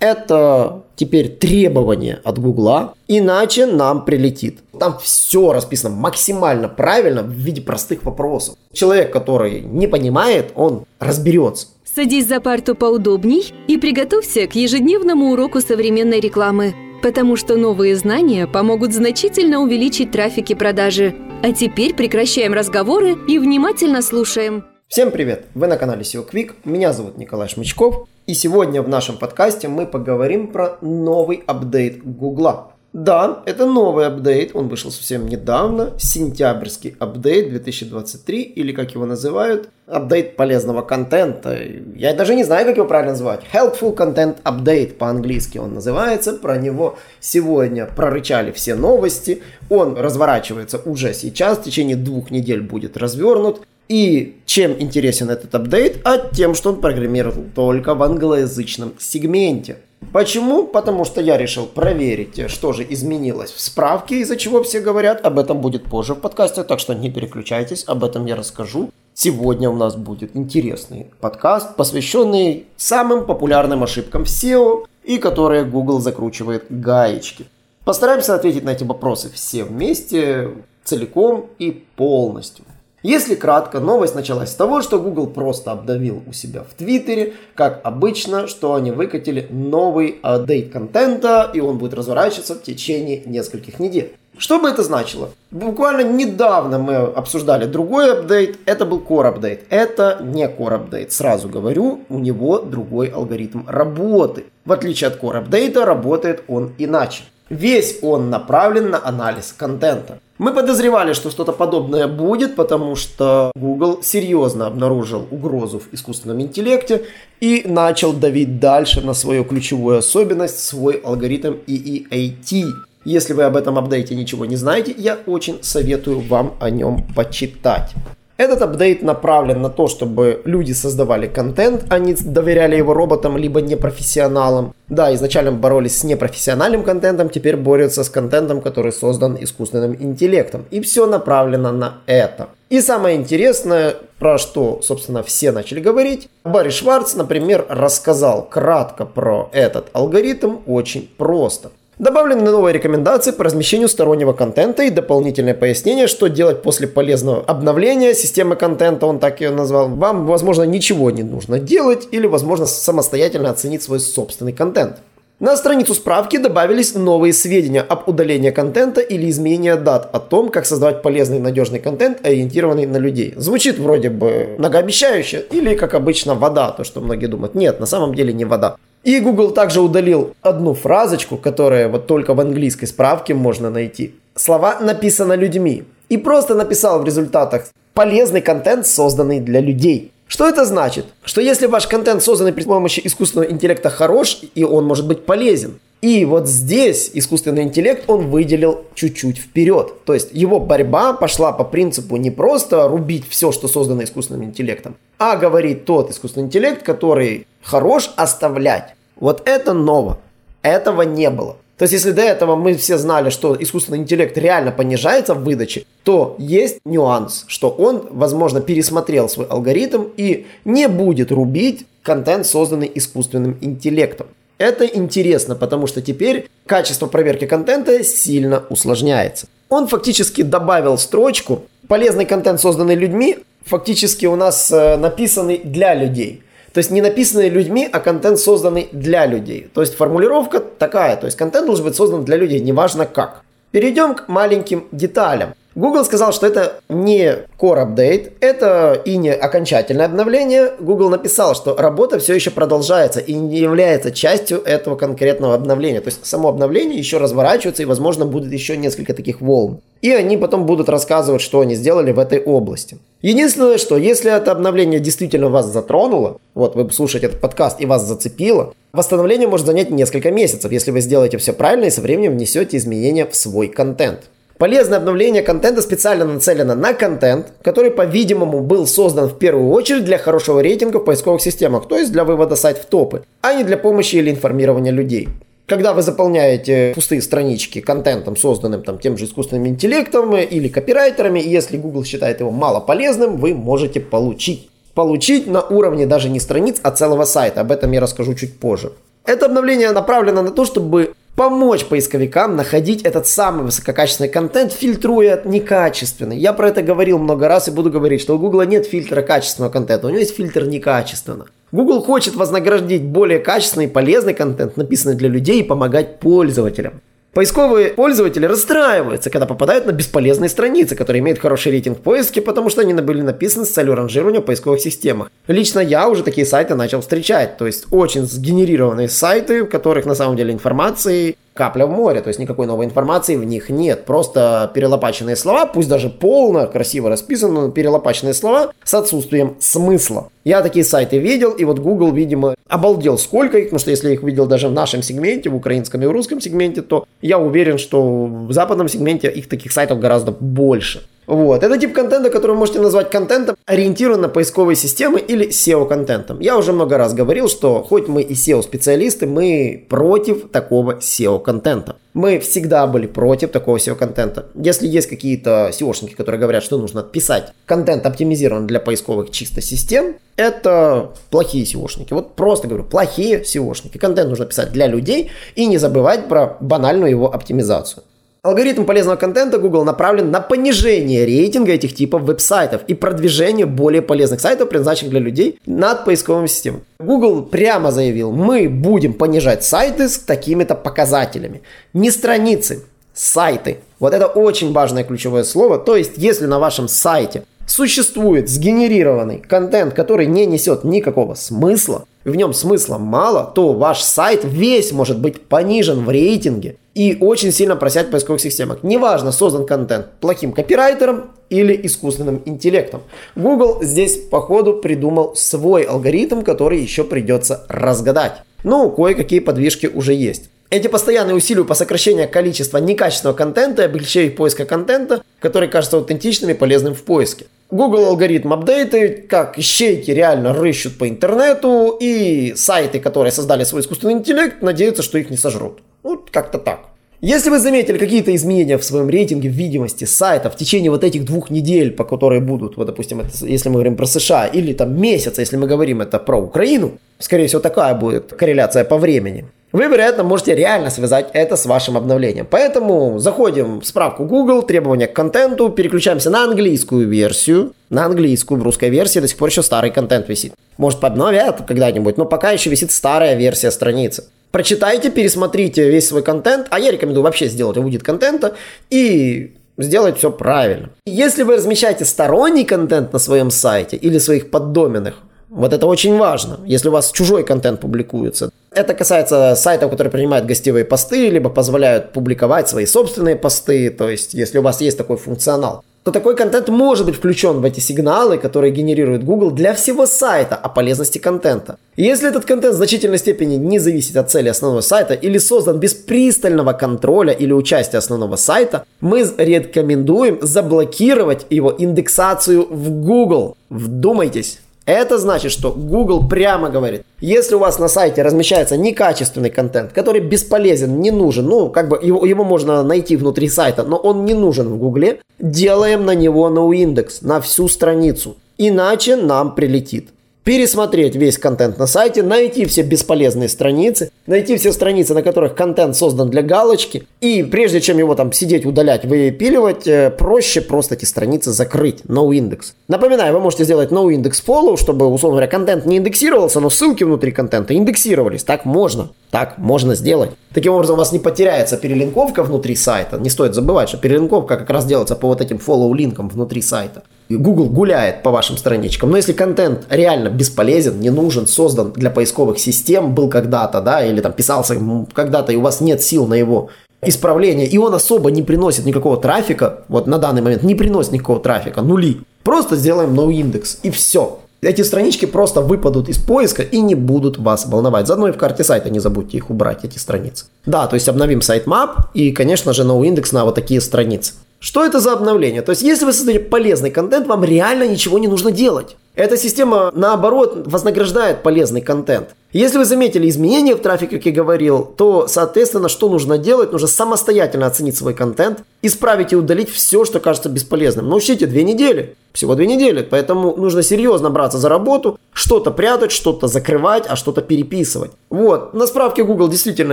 Это теперь требование от Гугла, иначе нам прилетит. Там все расписано максимально правильно в виде простых вопросов. Человек, который не понимает, он разберется. Садись за парту поудобней и приготовься к ежедневному уроку современной рекламы, потому что новые знания помогут значительно увеличить трафик и продажи. А теперь прекращаем разговоры и внимательно слушаем. Всем привет! Вы на канале SEO Quick, меня зовут Николай Шмычков, и сегодня в нашем подкасте мы поговорим про новый апдейт Гугла. Да, это новый апдейт, он вышел совсем недавно, сентябрьский апдейт 2023, или как его называют, апдейт полезного контента. Я даже не знаю, как его правильно называть. Helpful Content Update по-английски он называется. Про него сегодня прорычали все новости. Он разворачивается уже сейчас, в течение двух недель будет развернут. И чем интересен этот апдейт? А тем, что он программировал только в англоязычном сегменте. Почему? Потому что я решил проверить, что же изменилось в справке, из-за чего все говорят. Об этом будет позже в подкасте, так что не переключайтесь, об этом я расскажу. Сегодня у нас будет интересный подкаст, посвященный самым популярным ошибкам в SEO и которые Google закручивает гаечки. Постараемся ответить на эти вопросы все вместе, целиком и полностью. Если кратко, новость началась с того, что Google просто обновил у себя в Твиттере, как обычно, что они выкатили новый апдейт контента, и он будет разворачиваться в течение нескольких недель. Что бы это значило? Буквально недавно мы обсуждали другой апдейт, это был Core апдейт. Это не Core апдейт, сразу говорю, у него другой алгоритм работы. В отличие от Core апдейта, работает он иначе. Весь он направлен на анализ контента. Мы подозревали, что что-то подобное будет, потому что Google серьезно обнаружил угрозу в искусственном интеллекте и начал давить дальше на свою ключевую особенность, свой алгоритм EEAT. Если вы об этом апдейте ничего не знаете, я очень советую вам о нем почитать. Этот апдейт направлен на то, чтобы люди создавали контент, а не доверяли его роботам, либо непрофессионалам. Да, изначально боролись с непрофессиональным контентом, теперь борются с контентом, который создан искусственным интеллектом. И все направлено на это. И самое интересное, про что, собственно, все начали говорить, Барри Шварц, например, рассказал кратко про этот алгоритм очень просто. Добавлены новые рекомендации по размещению стороннего контента и дополнительное пояснение, что делать после полезного обновления системы контента, он так ее назвал. Вам, возможно, ничего не нужно делать или, возможно, самостоятельно оценить свой собственный контент. На страницу справки добавились новые сведения об удалении контента или изменении дат о том, как создавать полезный и надежный контент, ориентированный на людей. Звучит вроде бы многообещающе или, как обычно, вода, то, что многие думают. Нет, на самом деле не вода. И Google также удалил одну фразочку, которая вот только в английской справке можно найти. Слова написаны людьми. И просто написал в результатах полезный контент, созданный для людей. Что это значит? Что если ваш контент созданный при помощи искусственного интеллекта хорош, и он может быть полезен, и вот здесь искусственный интеллект он выделил чуть-чуть вперед. То есть его борьба пошла по принципу не просто рубить все, что создано искусственным интеллектом, а говорит тот искусственный интеллект, который хорош оставлять. Вот это ново. Этого не было. То есть, если до этого мы все знали, что искусственный интеллект реально понижается в выдаче, то есть нюанс, что он, возможно, пересмотрел свой алгоритм и не будет рубить контент, созданный искусственным интеллектом. Это интересно, потому что теперь качество проверки контента сильно усложняется. Он фактически добавил строчку «Полезный контент, созданный людьми, фактически у нас э, написанный для людей». То есть не написанный людьми, а контент созданный для людей. То есть формулировка такая, то есть контент должен быть создан для людей, неважно как. Перейдем к маленьким деталям. Google сказал, что это не core update, это и не окончательное обновление. Google написал, что работа все еще продолжается и не является частью этого конкретного обновления. То есть само обновление еще разворачивается и, возможно, будет еще несколько таких волн. И они потом будут рассказывать, что они сделали в этой области. Единственное, что если это обновление действительно вас затронуло, вот вы слушаете этот подкаст и вас зацепило, восстановление может занять несколько месяцев, если вы сделаете все правильно и со временем внесете изменения в свой контент. Полезное обновление контента специально нацелено на контент, который, по-видимому, был создан в первую очередь для хорошего рейтинга в поисковых системах, то есть для вывода сайт в топы, а не для помощи или информирования людей. Когда вы заполняете пустые странички контентом, созданным там, тем же искусственным интеллектом или копирайтерами, если Google считает его мало полезным, вы можете получить. Получить на уровне даже не страниц, а целого сайта. Об этом я расскажу чуть позже. Это обновление направлено на то, чтобы помочь поисковикам находить этот самый высококачественный контент, фильтруя некачественный. Я про это говорил много раз и буду говорить, что у Google нет фильтра качественного контента, у него есть фильтр некачественного. Google хочет вознаградить более качественный и полезный контент, написанный для людей, и помогать пользователям. Поисковые пользователи расстраиваются, когда попадают на бесполезные страницы, которые имеют хороший рейтинг в поиске, потому что они были написаны с целью ранжирования в поисковых системах. Лично я уже такие сайты начал встречать, то есть очень сгенерированные сайты, в которых на самом деле информации капля в море, то есть никакой новой информации в них нет. Просто перелопаченные слова, пусть даже полно, красиво расписаны, но перелопаченные слова с отсутствием смысла. Я такие сайты видел, и вот Google, видимо, обалдел сколько их, потому что если я их видел даже в нашем сегменте, в украинском и в русском сегменте, то я уверен, что в западном сегменте их таких сайтов гораздо больше. Вот. Это тип контента, который вы можете назвать контентом, ориентирован на поисковые системы или SEO-контентом. Я уже много раз говорил, что хоть мы и SEO-специалисты, мы против такого SEO-контента. Мы всегда были против такого SEO-контента. Если есть какие-то SEOшники, которые говорят, что нужно писать контент оптимизирован для поисковых чисто систем, это плохие SEOшники. Вот просто говорю, плохие SEOшники. Контент нужно писать для людей и не забывать про банальную его оптимизацию. Алгоритм полезного контента Google направлен на понижение рейтинга этих типов веб-сайтов и продвижение более полезных сайтов, предназначенных для людей, над поисковыми системами. Google прямо заявил, мы будем понижать сайты с такими-то показателями. Не страницы, сайты. Вот это очень важное ключевое слово. То есть, если на вашем сайте существует сгенерированный контент, который не несет никакого смысла, в нем смысла мало, то ваш сайт весь может быть понижен в рейтинге и очень сильно просять в поисковых системах. Неважно, создан контент плохим копирайтером или искусственным интеллектом. Google здесь, походу, придумал свой алгоритм, который еще придется разгадать. Ну, кое-какие подвижки уже есть. Эти постоянные усилия по сокращению количества некачественного контента и облегчению поиска контента, который кажется аутентичным и полезным в поиске. Google алгоритм апдейты, как ищейки реально рыщут по интернету, и сайты, которые создали свой искусственный интеллект, надеются, что их не сожрут. Вот как-то так. Если вы заметили какие-то изменения в своем рейтинге, в видимости сайта в течение вот этих двух недель, по которые будут, вот, допустим, это, если мы говорим про США, или там месяца, если мы говорим это про Украину, скорее всего, такая будет корреляция по времени, вы, вероятно, можете реально связать это с вашим обновлением. Поэтому заходим в справку Google, требования к контенту, переключаемся на английскую версию. На английскую, в русской версии до сих пор еще старый контент висит. Может, подновят когда-нибудь, но пока еще висит старая версия страницы. Прочитайте, пересмотрите весь свой контент, а я рекомендую вообще сделать аудит контента и сделать все правильно. Если вы размещаете сторонний контент на своем сайте или своих поддоменных, вот это очень важно, если у вас чужой контент публикуется. Это касается сайтов, которые принимают гостевые посты, либо позволяют публиковать свои собственные посты, то есть если у вас есть такой функционал то такой контент может быть включен в эти сигналы, которые генерирует Google для всего сайта о полезности контента. Если этот контент в значительной степени не зависит от цели основного сайта или создан без пристального контроля или участия основного сайта, мы рекомендуем заблокировать его индексацию в Google. Вдумайтесь. Это значит, что Google прямо говорит, если у вас на сайте размещается некачественный контент, который бесполезен, не нужен, ну, как бы его, его можно найти внутри сайта, но он не нужен в Гугле, делаем на него noindex, на всю страницу. Иначе нам прилетит пересмотреть весь контент на сайте, найти все бесполезные страницы, найти все страницы, на которых контент создан для галочки, и прежде чем его там сидеть, удалять, выпиливать, э, проще просто эти страницы закрыть, no index. Напоминаю, вы можете сделать no index follow, чтобы, условно говоря, контент не индексировался, но ссылки внутри контента индексировались. Так можно. Так можно сделать. Таким образом, у вас не потеряется перелинковка внутри сайта. Не стоит забывать, что перелинковка как раз делается по вот этим follow линкам внутри сайта. Google гуляет по вашим страничкам. Но если контент реально бесполезен, не нужен, создан для поисковых систем, был когда-то, да, или там писался когда-то, и у вас нет сил на его исправление, и он особо не приносит никакого трафика, вот на данный момент не приносит никакого трафика, нули. Просто сделаем no индекс и все. Эти странички просто выпадут из поиска и не будут вас волновать. Заодно и в карте сайта не забудьте их убрать, эти страницы. Да, то есть обновим сайт map и, конечно же, no индекс на вот такие страницы. Что это за обновление? То есть, если вы создаете полезный контент, вам реально ничего не нужно делать. Эта система, наоборот, вознаграждает полезный контент. Если вы заметили изменения в трафике, как я говорил, то, соответственно, что нужно делать? Нужно самостоятельно оценить свой контент, исправить и удалить все, что кажется бесполезным. Но учтите, две недели. Всего две недели. Поэтому нужно серьезно браться за работу, что-то прятать, что-то закрывать, а что-то переписывать. Вот. На справке Google действительно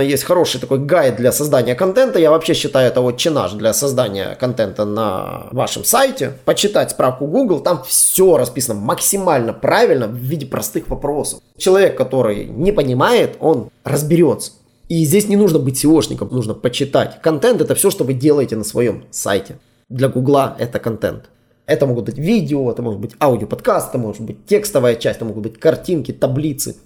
есть хороший такой гайд для создания контента. Я вообще считаю это вот наш для создания контента на вашем сайте. Почитать справку Google, там все расписано максимально правильно в виде простых вопросов. Человек, который не понимает, он разберется. И здесь не нужно быть SEOшником, нужно почитать. Контент это все, что вы делаете на своем сайте. Для Гугла это контент. Это могут быть видео, это может быть аудиоподкаст, это может быть текстовая часть, это могут быть картинки, таблицы,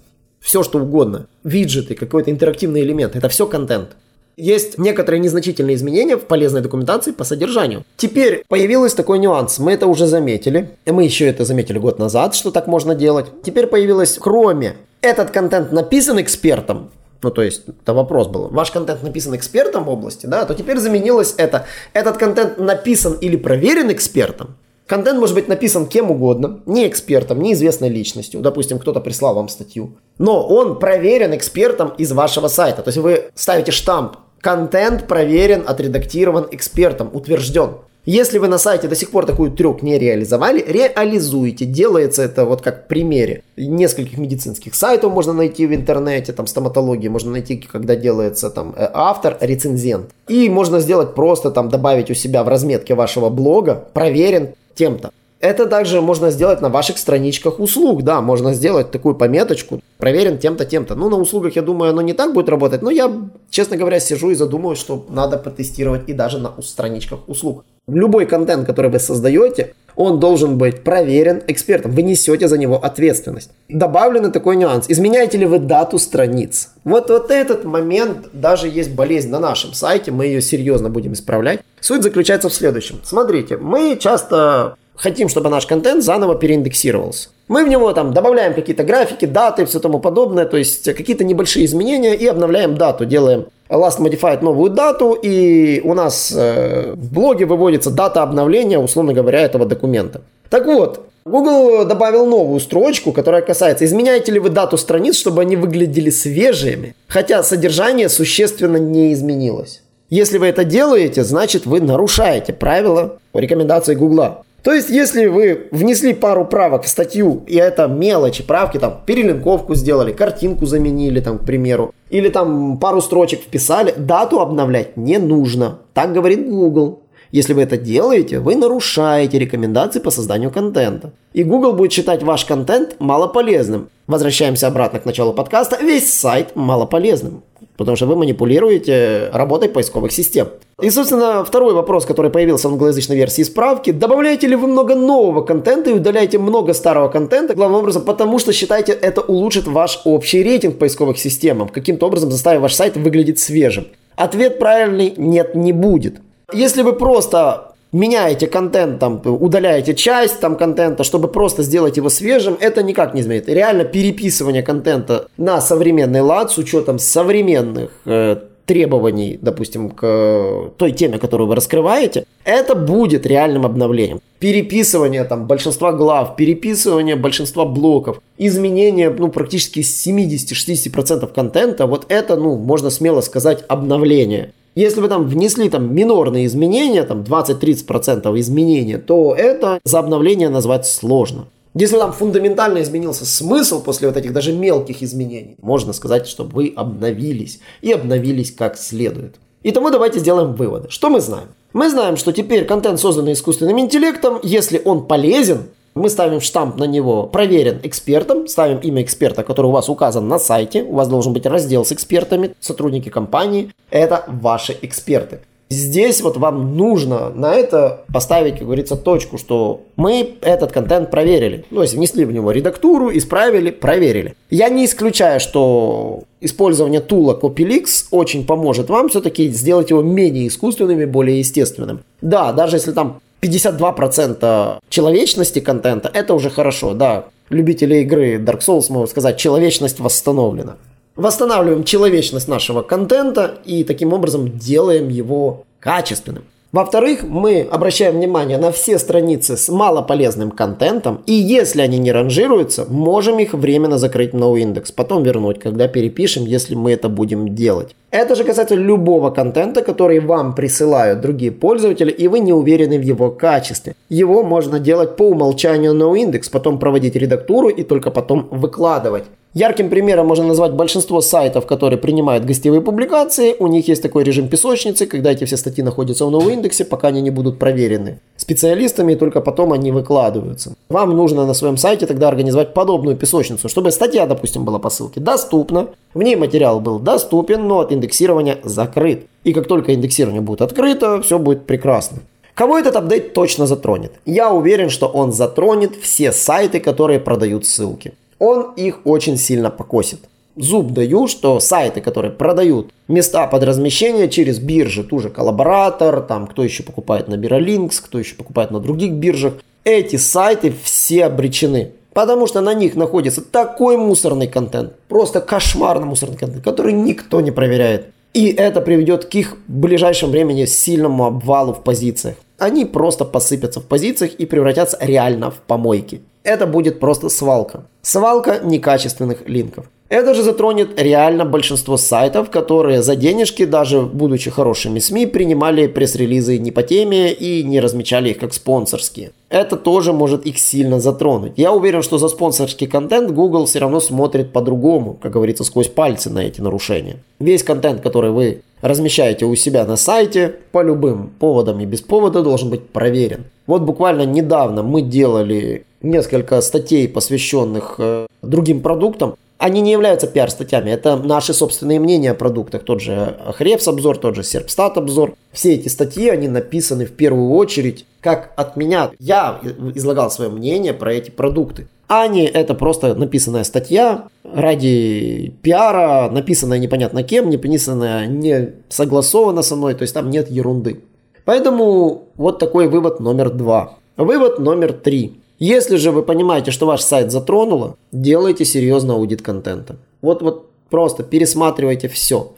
все что угодно. Виджеты, какой-то интерактивный элемент. Это все контент. Есть некоторые незначительные изменения в полезной документации по содержанию. Теперь появился такой нюанс. Мы это уже заметили. И мы еще это заметили год назад, что так можно делать. Теперь появилось, кроме этот контент написан экспертом, ну, то есть, это вопрос был. Ваш контент написан экспертом в области, да, то теперь заменилось это. Этот контент написан или проверен экспертом. Контент может быть написан кем угодно, не экспертом, не известной личностью. Допустим, кто-то прислал вам статью. Но он проверен экспертом из вашего сайта. То есть вы ставите штамп «Контент проверен, отредактирован экспертом, утвержден». Если вы на сайте до сих пор такой трюк не реализовали, реализуйте. Делается это вот как в примере. Нескольких медицинских сайтов можно найти в интернете, там стоматологии можно найти, когда делается там э, автор, рецензент. И можно сделать просто там добавить у себя в разметке вашего блога проверен тем-то. Это также можно сделать на ваших страничках услуг, да, можно сделать такую пометочку, проверен тем-то, тем-то. Ну, на услугах, я думаю, оно не так будет работать, но я, честно говоря, сижу и задумываюсь, что надо протестировать и даже на страничках услуг. Любой контент, который вы создаете, он должен быть проверен экспертом. Вы несете за него ответственность. Добавлен такой нюанс. Изменяете ли вы дату страниц? Вот, вот этот момент, даже есть болезнь на нашем сайте, мы ее серьезно будем исправлять. Суть заключается в следующем. Смотрите, мы часто хотим, чтобы наш контент заново переиндексировался. Мы в него там добавляем какие-то графики, даты все тому подобное, то есть какие-то небольшие изменения и обновляем дату, делаем Last Modified новую дату, и у нас э, в блоге выводится дата обновления, условно говоря, этого документа. Так вот, Google добавил новую строчку, которая касается, изменяете ли вы дату страниц, чтобы они выглядели свежими, хотя содержание существенно не изменилось. Если вы это делаете, значит вы нарушаете правила рекомендаций Google. То есть, если вы внесли пару правок в статью, и это мелочи, правки, там, перелинковку сделали, картинку заменили, там, к примеру, или там пару строчек вписали, дату обновлять не нужно. Так говорит Google. Если вы это делаете, вы нарушаете рекомендации по созданию контента. И Google будет считать ваш контент малополезным. Возвращаемся обратно к началу подкаста. Весь сайт малополезным. Потому что вы манипулируете работой поисковых систем. И, собственно, второй вопрос, который появился в англоязычной версии справки. Добавляете ли вы много нового контента и удаляете много старого контента, главным образом, потому что считаете, это улучшит ваш общий рейтинг поисковых систем, каким-то образом заставив ваш сайт выглядеть свежим? Ответ правильный – нет, не будет. Если вы просто меняете контент, там, удаляете часть там контента, чтобы просто сделать его свежим, это никак не изменит. Реально переписывание контента на современный лад с учетом современных э, требований, допустим, к той теме, которую вы раскрываете, это будет реальным обновлением. Переписывание там большинства глав, переписывание большинства блоков, изменение ну, практически 70-60% контента, вот это, ну, можно смело сказать, обновление. Если вы там внесли там минорные изменения, там 20-30% изменения, то это за обновление назвать сложно. Если там фундаментально изменился смысл после вот этих даже мелких изменений, можно сказать, что вы обновились и обновились как следует. Итого давайте сделаем выводы. Что мы знаем? Мы знаем, что теперь контент, созданный искусственным интеллектом, если он полезен, мы ставим штамп на него «Проверен экспертом», ставим имя эксперта, который у вас указан на сайте. У вас должен быть раздел с экспертами, сотрудники компании. Это ваши эксперты. Здесь вот вам нужно на это поставить, как говорится, точку, что мы этот контент проверили. Ну, если внесли в него редактуру, исправили, проверили. Я не исключаю, что использование тула CopyLeaks очень поможет вам все-таки сделать его менее искусственным и более естественным. Да, даже если там 52% человечности контента, это уже хорошо, да. Любители игры Dark Souls могут сказать, человечность восстановлена. Восстанавливаем человечность нашего контента и таким образом делаем его качественным. Во-вторых, мы обращаем внимание на все страницы с малополезным контентом, и если они не ранжируются, можем их временно закрыть в индекс, потом вернуть, когда перепишем, если мы это будем делать. Это же касается любого контента, который вам присылают другие пользователи, и вы не уверены в его качестве. Его можно делать по умолчанию noindex, потом проводить редактуру и только потом выкладывать. Ярким примером можно назвать большинство сайтов, которые принимают гостевые публикации. У них есть такой режим песочницы, когда эти все статьи находятся в новом индексе, пока они не будут проверены специалистами, и только потом они выкладываются. Вам нужно на своем сайте тогда организовать подобную песочницу, чтобы статья, допустим, была по ссылке доступна, в ней материал был доступен, но от индексирования закрыт. И как только индексирование будет открыто, все будет прекрасно. Кого этот апдейт точно затронет? Я уверен, что он затронет все сайты, которые продают ссылки он их очень сильно покосит. Зуб даю, что сайты, которые продают места под размещение через биржи, ту же коллаборатор, там кто еще покупает на Биролинкс, кто еще покупает на других биржах, эти сайты все обречены. Потому что на них находится такой мусорный контент, просто кошмарно мусорный контент, который никто не проверяет. И это приведет к их в ближайшем времени сильному обвалу в позициях. Они просто посыпятся в позициях и превратятся реально в помойки. Это будет просто свалка. Свалка некачественных линков. Это же затронет реально большинство сайтов, которые за денежки, даже будучи хорошими СМИ, принимали пресс-релизы не по теме и не размечали их как спонсорские. Это тоже может их сильно затронуть. Я уверен, что за спонсорский контент Google все равно смотрит по-другому, как говорится, сквозь пальцы на эти нарушения. Весь контент, который вы размещаете у себя на сайте, по любым поводам и без повода должен быть проверен. Вот буквально недавно мы делали несколько статей, посвященных э, другим продуктам. Они не являются пиар-статьями, это наши собственные мнения о продуктах. Тот же Хревс обзор, тот же Серпстат обзор. Все эти статьи, они написаны в первую очередь как от меня. Я излагал свое мнение про эти продукты. А не это просто написанная статья ради пиара, написанная непонятно кем, не написанная не согласована со мной, то есть там нет ерунды. Поэтому вот такой вывод номер два. Вывод номер три. Если же вы понимаете, что ваш сайт затронуло, делайте серьезно аудит контента. Вот, вот просто пересматривайте все.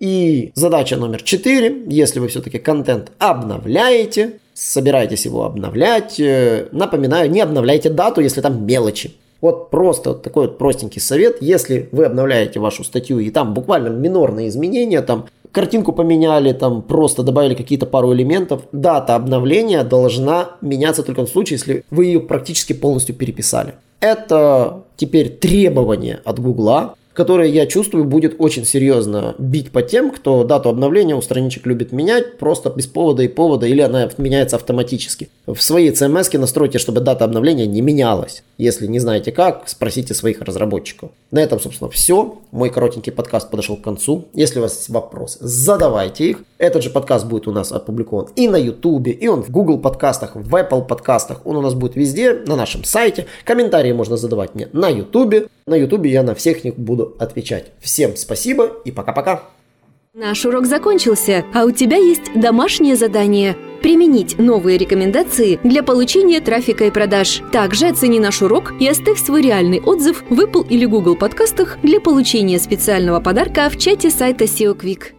И задача номер четыре, если вы все-таки контент обновляете, собираетесь его обновлять, э, напоминаю, не обновляйте дату, если там мелочи. Вот просто такой вот простенький совет, если вы обновляете вашу статью и там буквально минорные изменения, там картинку поменяли, там просто добавили какие-то пару элементов, дата обновления должна меняться только в случае, если вы ее практически полностью переписали. Это теперь требование от Гугла, которое, я чувствую, будет очень серьезно бить по тем, кто дату обновления у страничек любит менять просто без повода и повода, или она меняется автоматически. В своей CMS настройте, чтобы дата обновления не менялась. Если не знаете как, спросите своих разработчиков. На этом, собственно, все. Мой коротенький подкаст подошел к концу. Если у вас есть вопросы, задавайте их. Этот же подкаст будет у нас опубликован и на YouTube, и он в Google подкастах, в Apple подкастах. Он у нас будет везде, на нашем сайте. Комментарии можно задавать мне на YouTube. На YouTube я на всех них буду отвечать. Всем спасибо и пока-пока. Наш урок закончился, а у тебя есть домашнее задание – применить новые рекомендации для получения трафика и продаж. Также оцени наш урок и оставь свой реальный отзыв в Apple или Google подкастах для получения специального подарка в чате сайта SEO Quick.